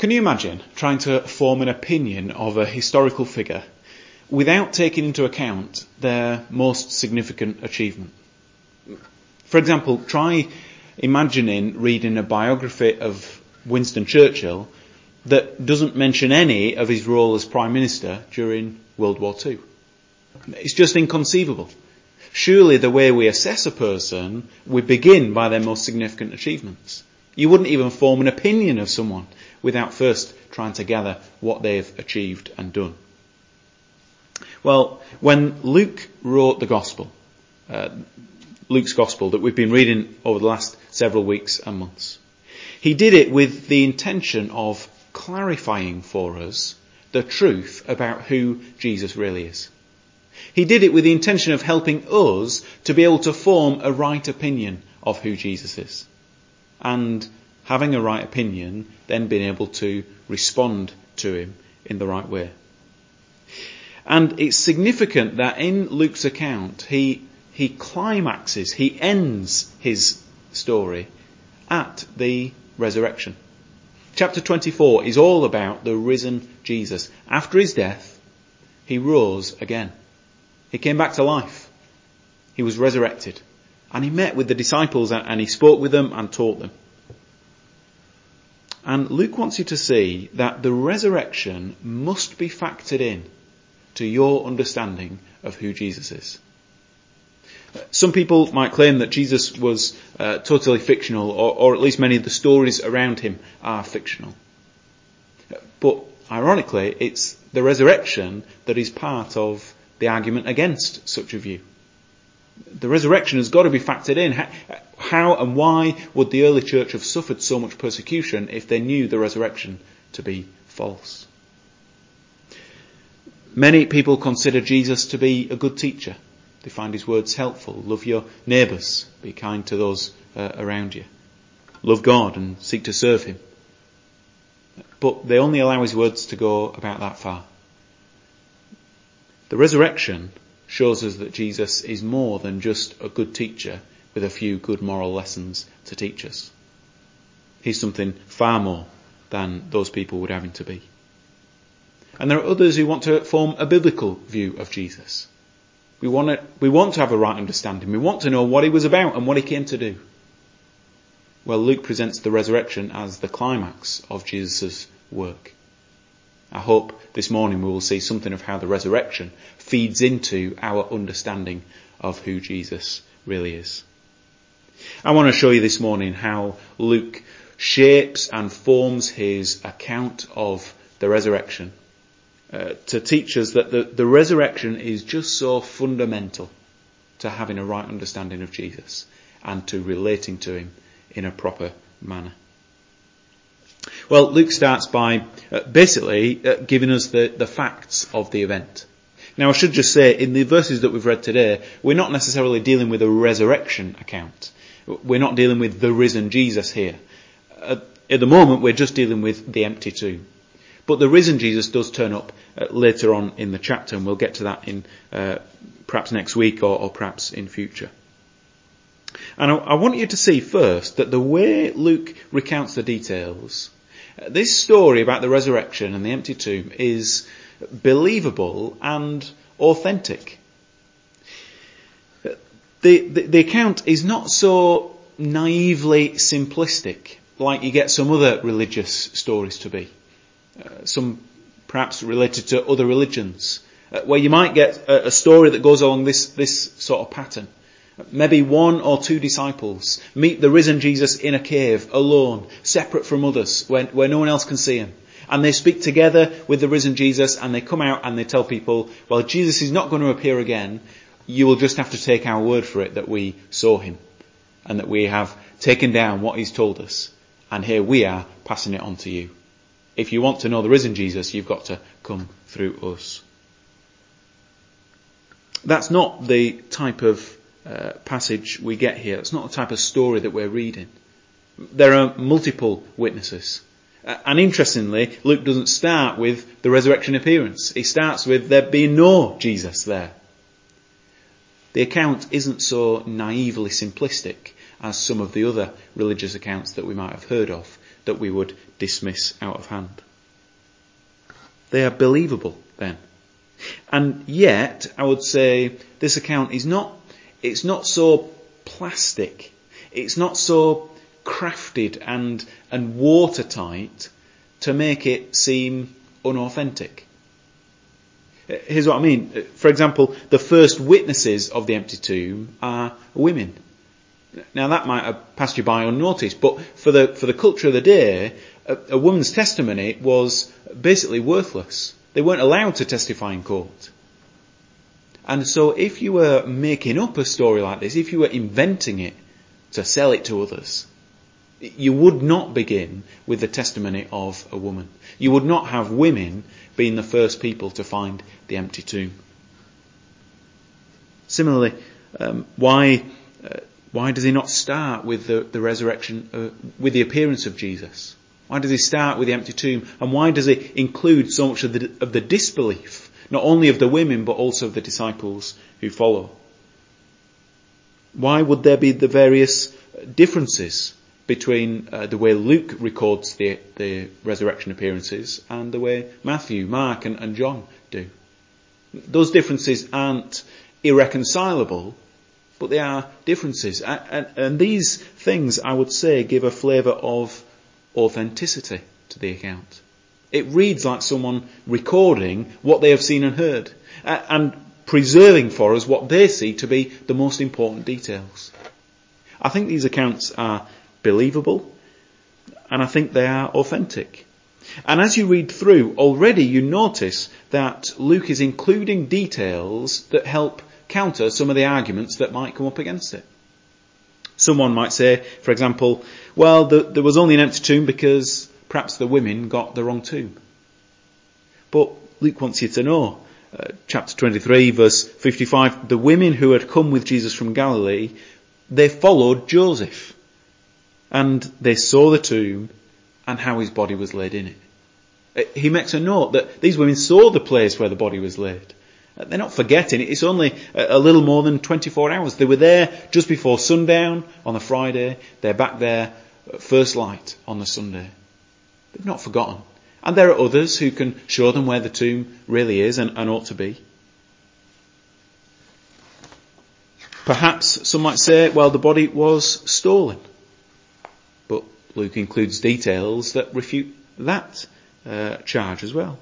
Can you imagine trying to form an opinion of a historical figure without taking into account their most significant achievement? For example, try imagining reading a biography of Winston Churchill that doesn't mention any of his role as Prime Minister during World War II. It's just inconceivable. Surely the way we assess a person, we begin by their most significant achievements. You wouldn't even form an opinion of someone without first trying to gather what they've achieved and done. Well, when Luke wrote the Gospel, uh, Luke's Gospel that we've been reading over the last several weeks and months, he did it with the intention of clarifying for us the truth about who Jesus really is. He did it with the intention of helping us to be able to form a right opinion of who Jesus is. And having a right opinion, then being able to respond to him in the right way. And it's significant that in Luke's account, he, he climaxes, he ends his story at the resurrection. Chapter 24 is all about the risen Jesus. After his death, he rose again. He came back to life. He was resurrected. And he met with the disciples and he spoke with them and taught them. And Luke wants you to see that the resurrection must be factored in to your understanding of who Jesus is. Some people might claim that Jesus was uh, totally fictional, or, or at least many of the stories around him are fictional. But ironically, it's the resurrection that is part of the argument against such a view. The resurrection has got to be factored in. How and why would the early church have suffered so much persecution if they knew the resurrection to be false? Many people consider Jesus to be a good teacher. They find his words helpful. Love your neighbours. Be kind to those uh, around you. Love God and seek to serve him. But they only allow his words to go about that far. The resurrection shows us that Jesus is more than just a good teacher with a few good moral lessons to teach us. He's something far more than those people would have him to be. And there are others who want to form a biblical view of Jesus. We want to, we want to have a right understanding. We want to know what he was about and what he came to do. Well, Luke presents the resurrection as the climax of Jesus' work. I hope this morning we will see something of how the resurrection feeds into our understanding of who Jesus really is. I want to show you this morning how Luke shapes and forms his account of the resurrection uh, to teach us that the, the resurrection is just so fundamental to having a right understanding of Jesus and to relating to him in a proper manner. Well, Luke starts by uh, basically uh, giving us the, the facts of the event. Now, I should just say, in the verses that we've read today, we're not necessarily dealing with a resurrection account. We're not dealing with the risen Jesus here. At, the moment, we're just dealing with the empty tomb. But the risen Jesus does turn up uh, later on in the chapter, and we'll get to that in uh, perhaps next week or, or, perhaps in future. And I, I want you to see first that the way Luke recounts the details this story about the resurrection and the empty tomb is believable and authentic. The, the, the, account is not so naively simplistic like you get some other religious stories to be. Uh, some perhaps related to other religions, uh, where you might get a, a story that goes along this, this sort of pattern. Maybe one or two disciples meet the risen Jesus in a cave, alone, separate from others, where, where no one else can see him. And they speak together with the risen Jesus and they come out and they tell people, well, Jesus is not going to appear again. You will just have to take our word for it that we saw him and that we have taken down what he's told us. And here we are passing it on to you. If you want to know the risen Jesus, you've got to come through us. That's not the type of uh, passage we get here. It's not the type of story that we're reading. There are multiple witnesses. Uh, and interestingly, Luke doesn't start with the resurrection appearance. He starts with there being no Jesus there. The account isn't so naively simplistic as some of the other religious accounts that we might have heard of that we would dismiss out of hand. They are believable then. And yet, I would say this account is not, it's not so plastic. It's not so crafted and, and watertight to make it seem unauthentic. Uh, here's what I mean. Uh, for example, the first witnesses of the empty tomb are women. Now that might have passed you by unnoticed, but for the, for the culture of the day, a, a woman's testimony was basically worthless. They weren't allowed to testify in court. And so if you were making up a story like this, if you were inventing it to sell it to others, you would not begin with the testimony of a woman. You would not have women being the first people to find the empty tomb. Similarly, um, why uh, why does he not start with the, the resurrection, uh, with the appearance of Jesus? Why does he start with the empty tomb? And why does he include so much of the, of the disbelief, not only of the women, but also of the disciples who follow? Why would there be the various differences between uh, the way Luke records the, the resurrection appearances and the way Matthew, Mark and, and John do? Those differences aren't irreconcilable, but they are differences. And, and, and these things, I would say, give a flavour of authenticity to the account. It reads like someone recording what they have seen and heard and preserving for us what they see to be the most important details. I think these accounts are believable and I think they are authentic. And as you read through, already you notice that Luke is including details that help counter some of the arguments that might come up against it. Someone might say, for example, well, the, there was only an empty tomb because perhaps the women got the wrong tomb. But Luke wants you to know, uh, chapter 23 verse 55, the women who had come with Jesus from Galilee, they followed Joseph. And they saw the tomb and how his body was laid in it. Uh, he makes a note that these women saw the place where the body was laid. Uh, they're not forgetting. It's only uh, a little more than 24 hours. They were there just before sundown on the Friday. They're back there at first light on the Sunday. They've not forgotten. And there are others who can show them where the tomb really is and, and ought to be. Perhaps some might say, well, the body was stolen. Luke includes details that refute that uh, charge as well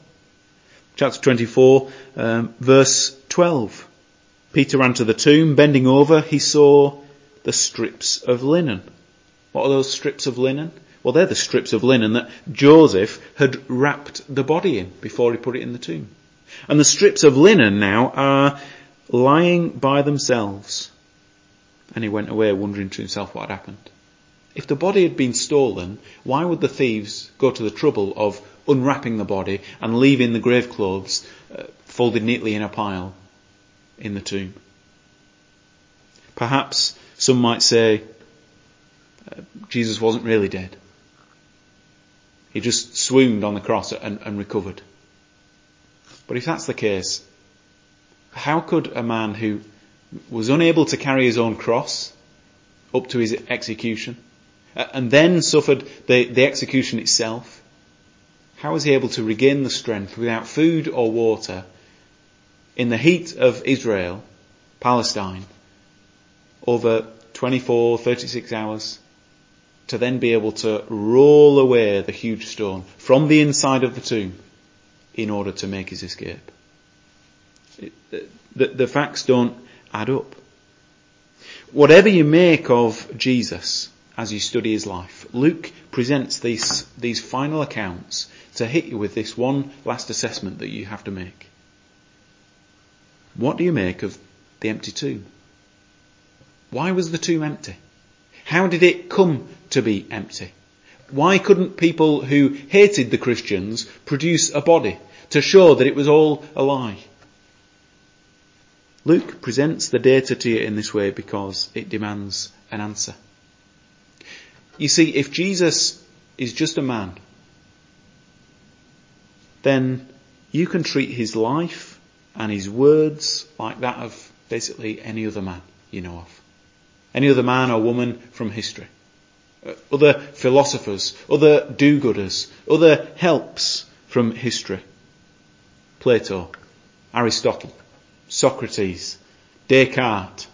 chapter 24, um, verse 12. Peter ran to the tomb, bending over, he saw the strips of linen. What are those strips of linen? Well, they're the strips of linen that Joseph had wrapped the body in before he put it in the tomb. And the strips of linen now are lying by themselves. And he went away wondering to himself what had happened. If the body had been stolen, why would the thieves go to the trouble of unwrapping the body and leaving the grave clothes uh, folded neatly in a pile in the tomb. Perhaps some might say uh, Jesus wasn't really dead. He just swooned on the cross and, and recovered. But if that's the case, how could a man who was unable to carry his own cross up to his execution and then suffered the, the execution itself how was he able to regain the strength without food or water in the heat of Israel, Palestine, over 24, 36 hours to then be able to roll away the huge stone from the inside of the tomb in order to make his escape? the, the facts don't add up. Whatever you make of Jesus as you study his life, Luke presents these, these final accounts to hit you with this one last assessment that you have to make. What do you make of the empty tomb? Why was the tomb empty? How did it come to be empty? Why couldn't people who hated the Christians produce a body to show that it was all a lie? Luke presents the data to you in this way because it demands an answer. You see, if Jesus is just a man then you can treat his life and his words like that of basically any other man you know of. Any other man or woman from history. uh, other philosophers, other do-gooders, other helps from history. Plato, Aristotle, Socrates, Descartes,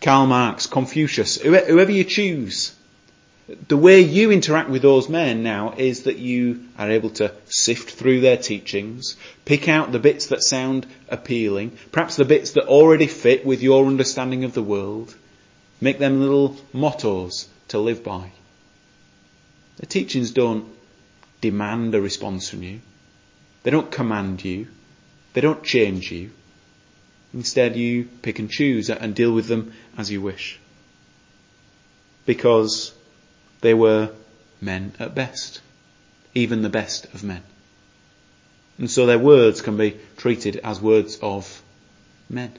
Karl Marx, Confucius, whoever you choose. The way you interact with those men now is that you are able to sift through their teachings, pick out the bits that sound appealing, perhaps the bits that already fit with your understanding of the world, make them little mottos to live by. The teachings don't demand a response from you. They don't command you. They don't change you. Instead, you pick and choose and deal with them as you wish. Because they were men at best, even the best of men. And so their words can be treated as words of men.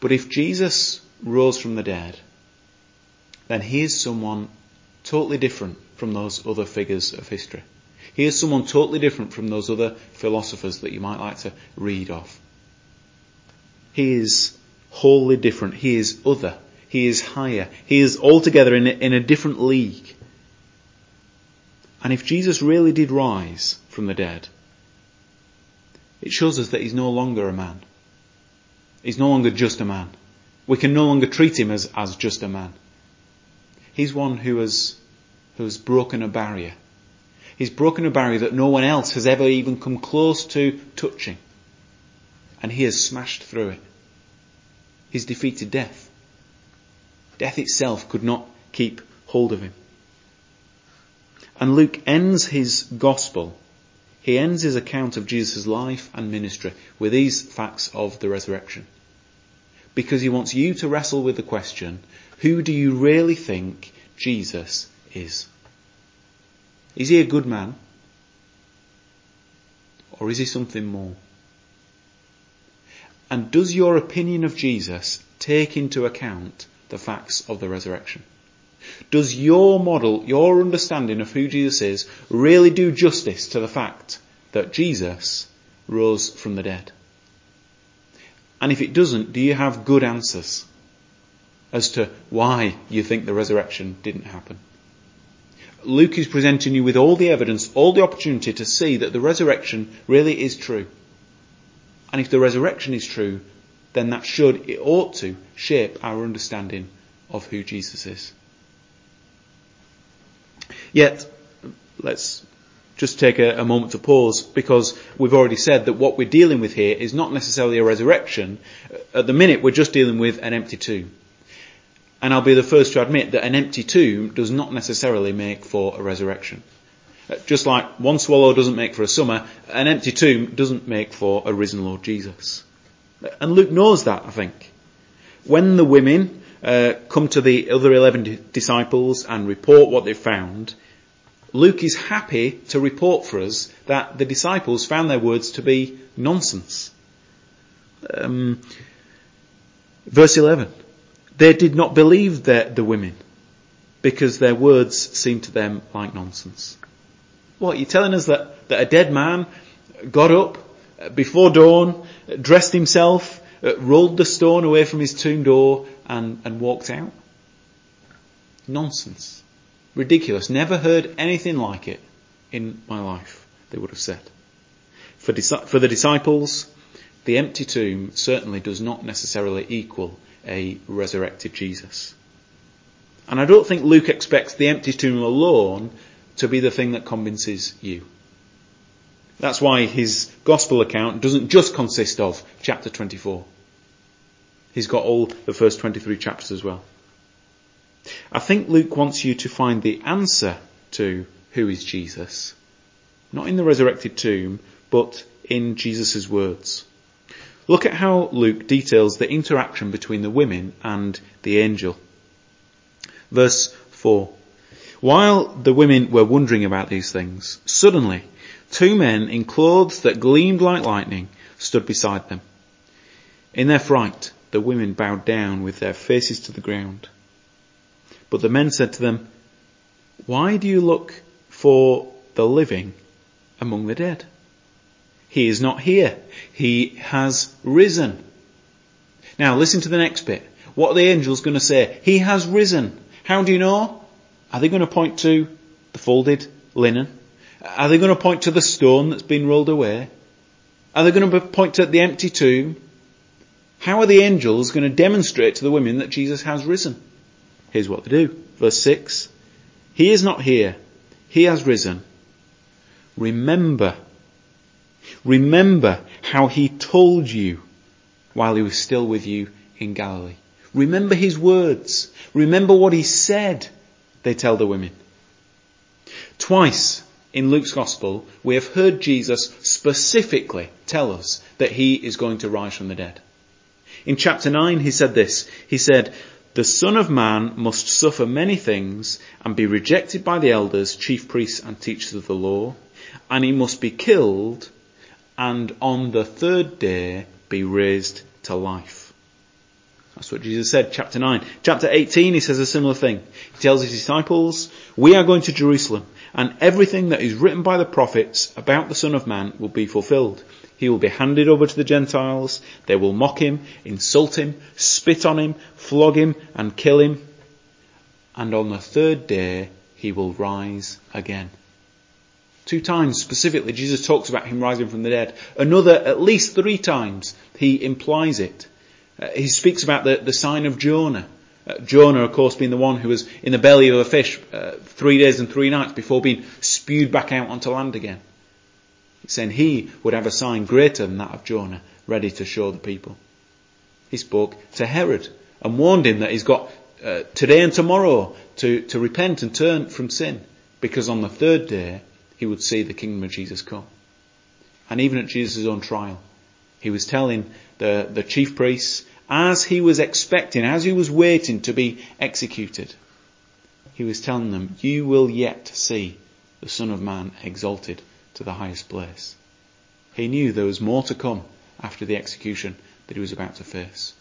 But if Jesus rose from the dead, then he is someone totally different from those other figures of history. He is someone totally different from those other philosophers that you might like to read of. He is wholly different. He is other. He is higher. He is altogether in a, in a different league. And if Jesus really did rise from the dead, it shows us that he's no longer a man. He's no longer just a man. We can no longer treat him as, as just a man. He's one who has, who has broken a barrier. He's broken a barrier that no one else has ever even come close to touching. And he has smashed through it. He's defeated death. Death itself could not keep hold of him. And Luke ends his gospel, he ends his account of Jesus' life and ministry with these facts of the resurrection. Because he wants you to wrestle with the question, who do you really think Jesus is? Is he a good man? Or is he something more? And does your opinion of Jesus take into account the facts of the resurrection? Does your model, your understanding of who Jesus is, really do justice to the fact that Jesus rose from the dead? And if it doesn't, do you have good answers? as to why you think the resurrection didn't happen. Luke is presenting you with all the evidence, all the opportunity to see that the resurrection really is true. And if the resurrection is true, then that should, it ought to, shape our understanding of who Jesus is. Yet, let's just take a, a, moment to pause because we've already said that what we're dealing with here is not necessarily a resurrection. At the minute, we're just dealing with an empty tomb. And I'll be the first to admit that an empty tomb does not necessarily make for a resurrection. Uh, just like one swallow doesn't make for a summer, an empty tomb doesn't make for a risen Lord Jesus. And Luke knows that, I think. When the women uh, come to the other 11 disciples and report what they've found, Luke is happy to report for us that the disciples found their words to be nonsense. Um, verse 11. They did not believe the, the women because their words seemed to them like nonsense. What, you're telling us that, that a dead man got up Uh, before dawn, uh, dressed himself, uh, rolled the stone away from his tomb door and, and walked out? Nonsense. Ridiculous. Never heard anything like it in my life, they would have said. For, for the disciples, the empty tomb certainly does not necessarily equal a resurrected Jesus. And I don't think Luke expects the empty tomb alone to be the thing that convinces you. That's why his gospel account doesn't just consist of chapter 24. He's got all the first 23 chapters as well. I think Luke wants you to find the answer to who is Jesus, not in the resurrected tomb, but in Jesus' words. Look at how Luke details the interaction between the women and the angel. Verse 4. While the women were wondering about these things, suddenly two men in clothes that gleamed like lightning stood beside them. In their fright, the women bowed down with their faces to the ground. But the men said to them, Why do you look for the living among the dead? He is not here. He has risen. Now listen to the next bit. What are the angels going to say? He has risen. How do you know? Are they going to point to the folded linen? Are they going to point to the stone that's been rolled away? Are they going to point to the empty tomb? How are the angels going to demonstrate to the women that Jesus has risen? Here's what they do. Verse 6. He is not here. He has risen. Remember. Remember how he told you while he was still with you in Galilee. Remember his words. Remember what he said, they tell the women. Twice in Luke's gospel, we have heard Jesus specifically tell us that he is going to rise from the dead. In chapter 9, he said this. He said, the Son of Man must suffer many things and be rejected by the elders, chief priests and teachers of the law, and he must be killed and on the third day be raised to life. That's what Jesus said, chapter 9. Chapter 18, he says a similar thing. He tells his disciples, we are going to Jerusalem and everything that is written by the prophets about the Son of Man will be fulfilled. He will be handed over to the Gentiles. They will mock him, insult him, spit on him, flog him, and kill him. And on the third day, he will rise again. Two times specifically, Jesus talks about him rising from the dead. Another, at least three times, he implies it. Uh, he speaks about the, the sign of Jonah. Uh, Jonah, of course, being the one who was in the belly of a fish uh, three days and three nights before being spewed back out onto land again saying he would have a sign greater than that of Jonah ready to show the people. He spoke to Herod and warned him that he's got uh, today and tomorrow to, to repent and turn from sin because on the third day he would see the kingdom of Jesus come. And even at Jesus' own trial, he was telling the, the chief priests as he was expecting, as he was waiting to be executed, he was telling them, you will yet see the Son of Man exalted to the highest place. He knew there was more to come after the execution that he was about to face.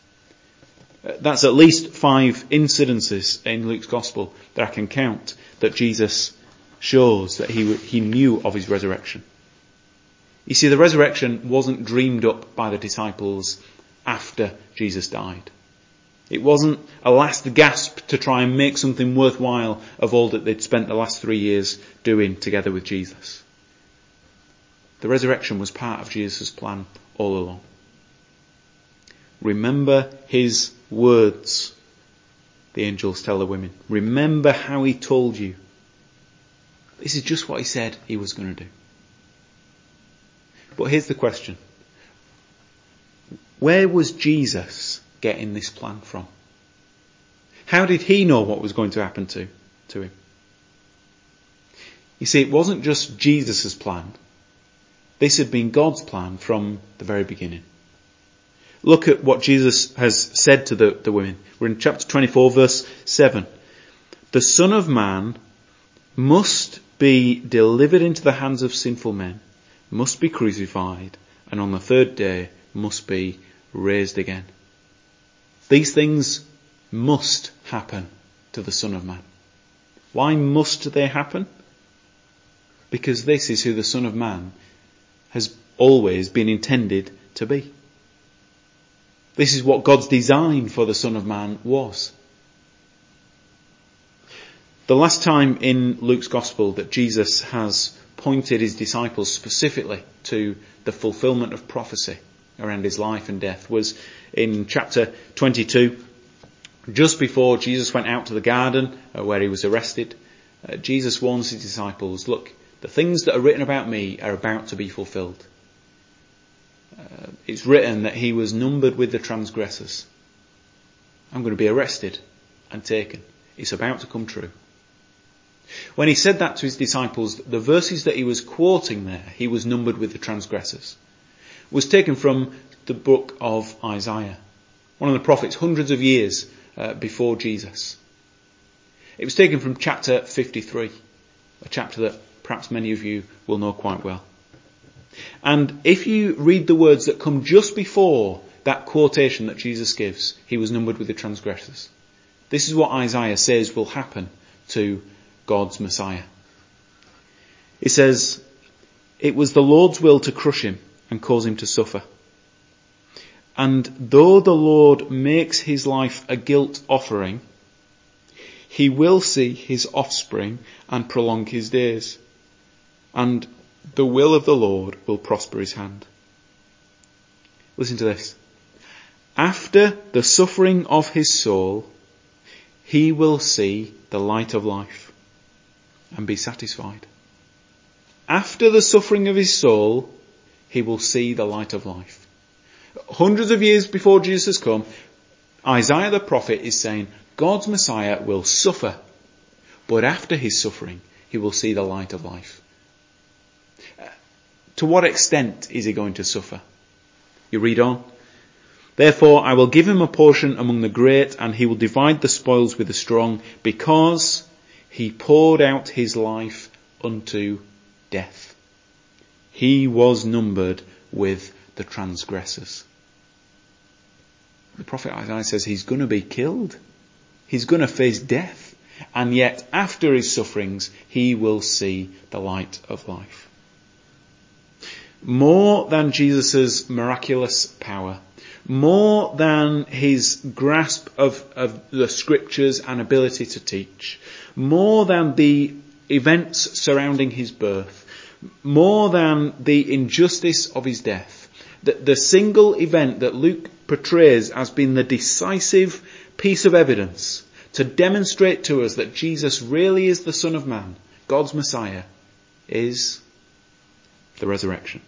Uh, that's at least five incidences in Luke's gospel that I can count that Jesus shows that he, he knew of his resurrection. You see, the resurrection wasn't dreamed up by the disciples after Jesus died. It wasn't a last gasp to try and make something worthwhile of all that they'd spent the last three years doing together with Jesus. The resurrection was part of Jesus' plan all along. Remember his words, the angels tell the women. Remember how he told you. This is just what he said he was going to do. But here's the question. Where was Jesus getting this plan from? How did he know what was going to happen to, to him? You see, it wasn't just Jesus' plan. This had been God's plan from the very beginning. Look at what Jesus has said to the, the women. We're in chapter 24 verse 7. The son of man must be delivered into the hands of sinful men, must be crucified, and on the third day must be raised again. These things must happen to the son of man. Why must they happen? Because this is who the son of man has always been intended to be. This is what God's design for the Son of Man was. The last time in Luke's Gospel that Jesus has pointed his disciples specifically to the fulfillment of prophecy around his life and death was in chapter 22. Just before Jesus went out to the garden uh, where he was arrested, uh, Jesus warns his disciples, look, the things that are written about me are about to be fulfilled. Uh, it's written that he was numbered with the transgressors. I'm going to be arrested and taken. It's about to come true. When he said that to his disciples, the verses that he was quoting there, he was numbered with the transgressors, was taken from the book of Isaiah, one of the prophets hundreds of years uh, before Jesus. It was taken from chapter 53, a chapter that perhaps many of you will know quite well. And if you read the words that come just before that quotation that Jesus gives, he was numbered with the transgressors. This is what Isaiah says will happen to God's Messiah. It says, it was the Lord's will to crush him and cause him to suffer. And though the Lord makes his life a guilt offering, he will see his offspring and prolong his days. And the will of the Lord will prosper his hand. Listen to this. After the suffering of his soul, he will see the light of life and be satisfied. After the suffering of his soul, he will see the light of life. Hundreds of years before Jesus has come, Isaiah the prophet is saying, God's Messiah will suffer, but after his suffering, he will see the light of life. Uh, to what extent is he going to suffer? You read on. Therefore I will give him a portion among the great and he will divide the spoils with the strong because he poured out his life unto death. He was numbered with the transgressors. The prophet Isaiah says he's going to be killed. He's going to face death. And yet, after his sufferings, he will see the light of life. More than Jesus' miraculous power, more than his grasp of, of the scriptures and ability to teach, more than the events surrounding his birth, more than the injustice of his death, the, the single event that Luke portrays as being the decisive piece of evidence to demonstrate to us that Jesus really is the Son of Man, God's Messiah, is the resurrection.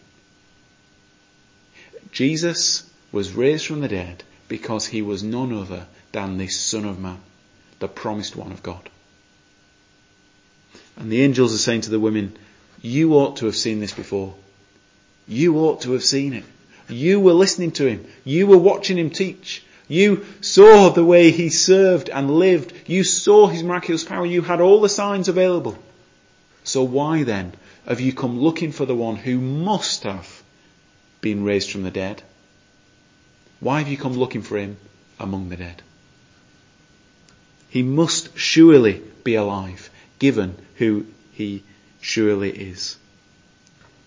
Jesus was raised from the dead because he was none other than the Son of Man, the promised one of God. And the angels are saying to the women, you ought to have seen this before. You ought to have seen it. You were listening to him. You were watching him teach. You saw the way he served and lived. You saw his miraculous power. You had all the signs available. So why then have you come looking for the one who must have been raised from the dead? Why have you come looking for him among the dead? He must surely be alive, given who he surely is.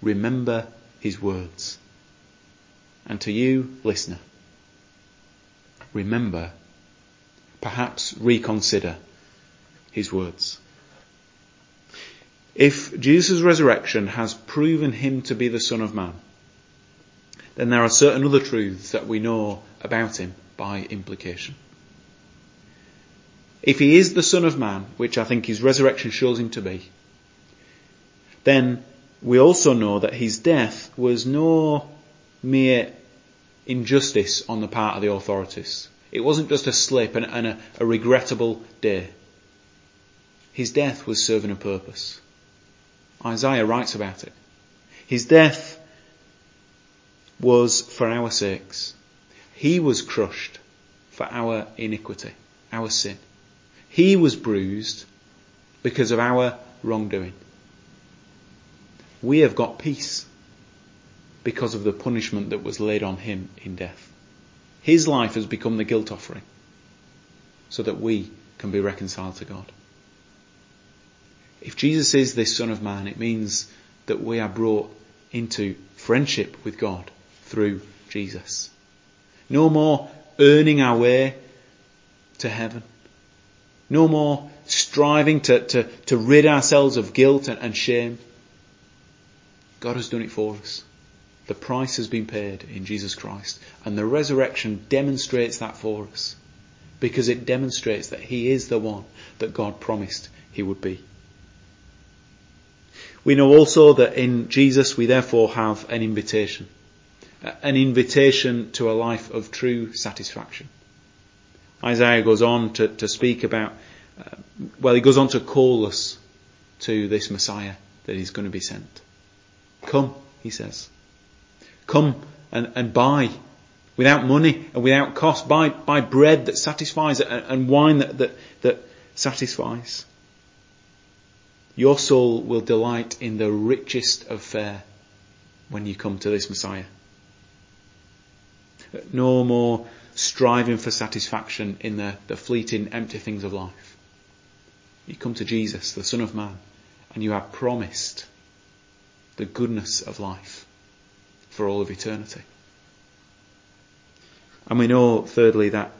Remember his words. And to you, listener, remember, perhaps reconsider his words. If Jesus' resurrection has proven him to be the Son of Man, then there are certain other truths that we know about him by implication. If he is the Son of Man, which I think his resurrection shows him to be, then we also know that his death was no mere injustice on the part of the authorities. It wasn't just a slip and, and a, a regrettable day. His death was serving a purpose. Isaiah writes about it. His death was for our sakes. He was crushed for our iniquity, our sin. He was bruised because of our wrongdoing. We have got peace because of the punishment that was laid on him in death. His life has become the guilt offering so that we can be reconciled to God. If Jesus is this Son of Man, it means that we are brought into friendship with God through Jesus. No more earning our way to heaven. No more striving to, to, to rid ourselves of guilt and, and shame. God has done it for us. The price has been paid in Jesus Christ. And the resurrection demonstrates that for us. Because it demonstrates that He is the one that God promised He would be. We know also that in Jesus we therefore have an invitation. An invitation to a life of true satisfaction. Isaiah goes on to, to speak about, uh, well, he goes on to call us to this Messiah that is going to be sent. Come, he says. Come and, and buy without money and without cost. Buy, buy bread that satisfies and, and wine that, that, that satisfies. Your soul will delight in the richest of fare when you come to this Messiah. No more striving for satisfaction in the, the fleeting, empty things of life. You come to Jesus, the Son of Man, and you are promised the goodness of life for all of eternity. And we know, thirdly, that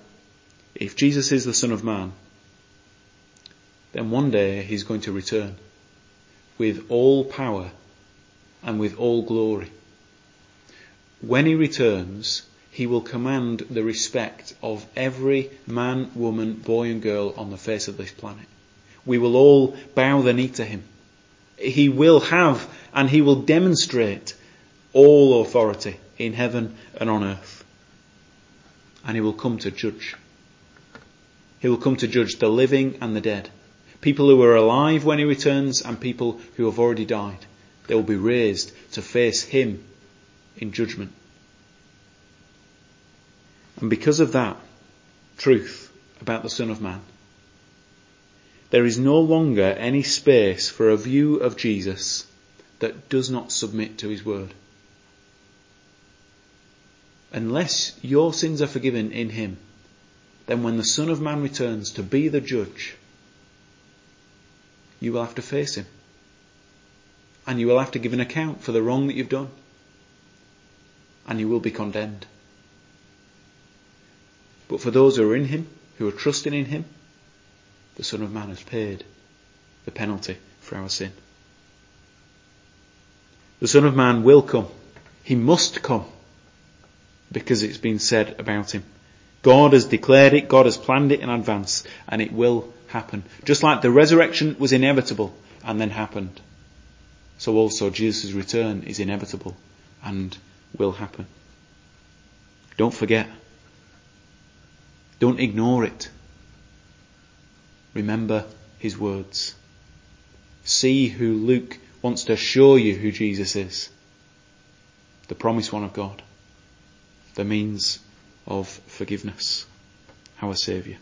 if Jesus is the Son of Man, then one day he's going to return with all power and with all glory. When he returns, he will command the respect of every man, woman, boy and girl on the face of this planet. We will all bow the knee to him. He will have and he will demonstrate all authority in heaven and on earth. And he will come to judge. He will come to judge the living and the dead. People who are alive when he returns and people who have already died. They will be raised to face him in judgment. And because of that truth about the Son of Man, there is no longer any space for a view of Jesus that does not submit to his word. Unless your sins are forgiven in him, then when the Son of Man returns to be the judge, you will have to face him. And you will have to give an account for the wrong that you've done. And you will be condemned. But for those who are in him, who are trusting in him, the Son of Man has paid the penalty for our sin. The Son of Man will come. He must come because it's been said about him. God has declared it, God has planned it in advance, and it will happen. Just like the resurrection was inevitable and then happened, so also Jesus' return is inevitable and will happen. Don't forget. Don't ignore it. Remember his words. See who Luke wants to show you who Jesus is. The promised one of God. The means of forgiveness. Our Saviour.